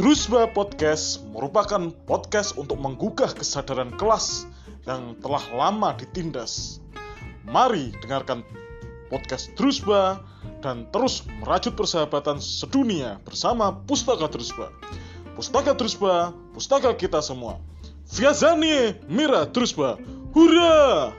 Drusba Podcast merupakan podcast untuk menggugah kesadaran kelas yang telah lama ditindas. Mari dengarkan podcast Drusba dan terus merajut persahabatan sedunia bersama Pustaka Drusba. Pustaka Drusba, pustaka kita semua. Fiazani, Mira Drusba. Hurrah!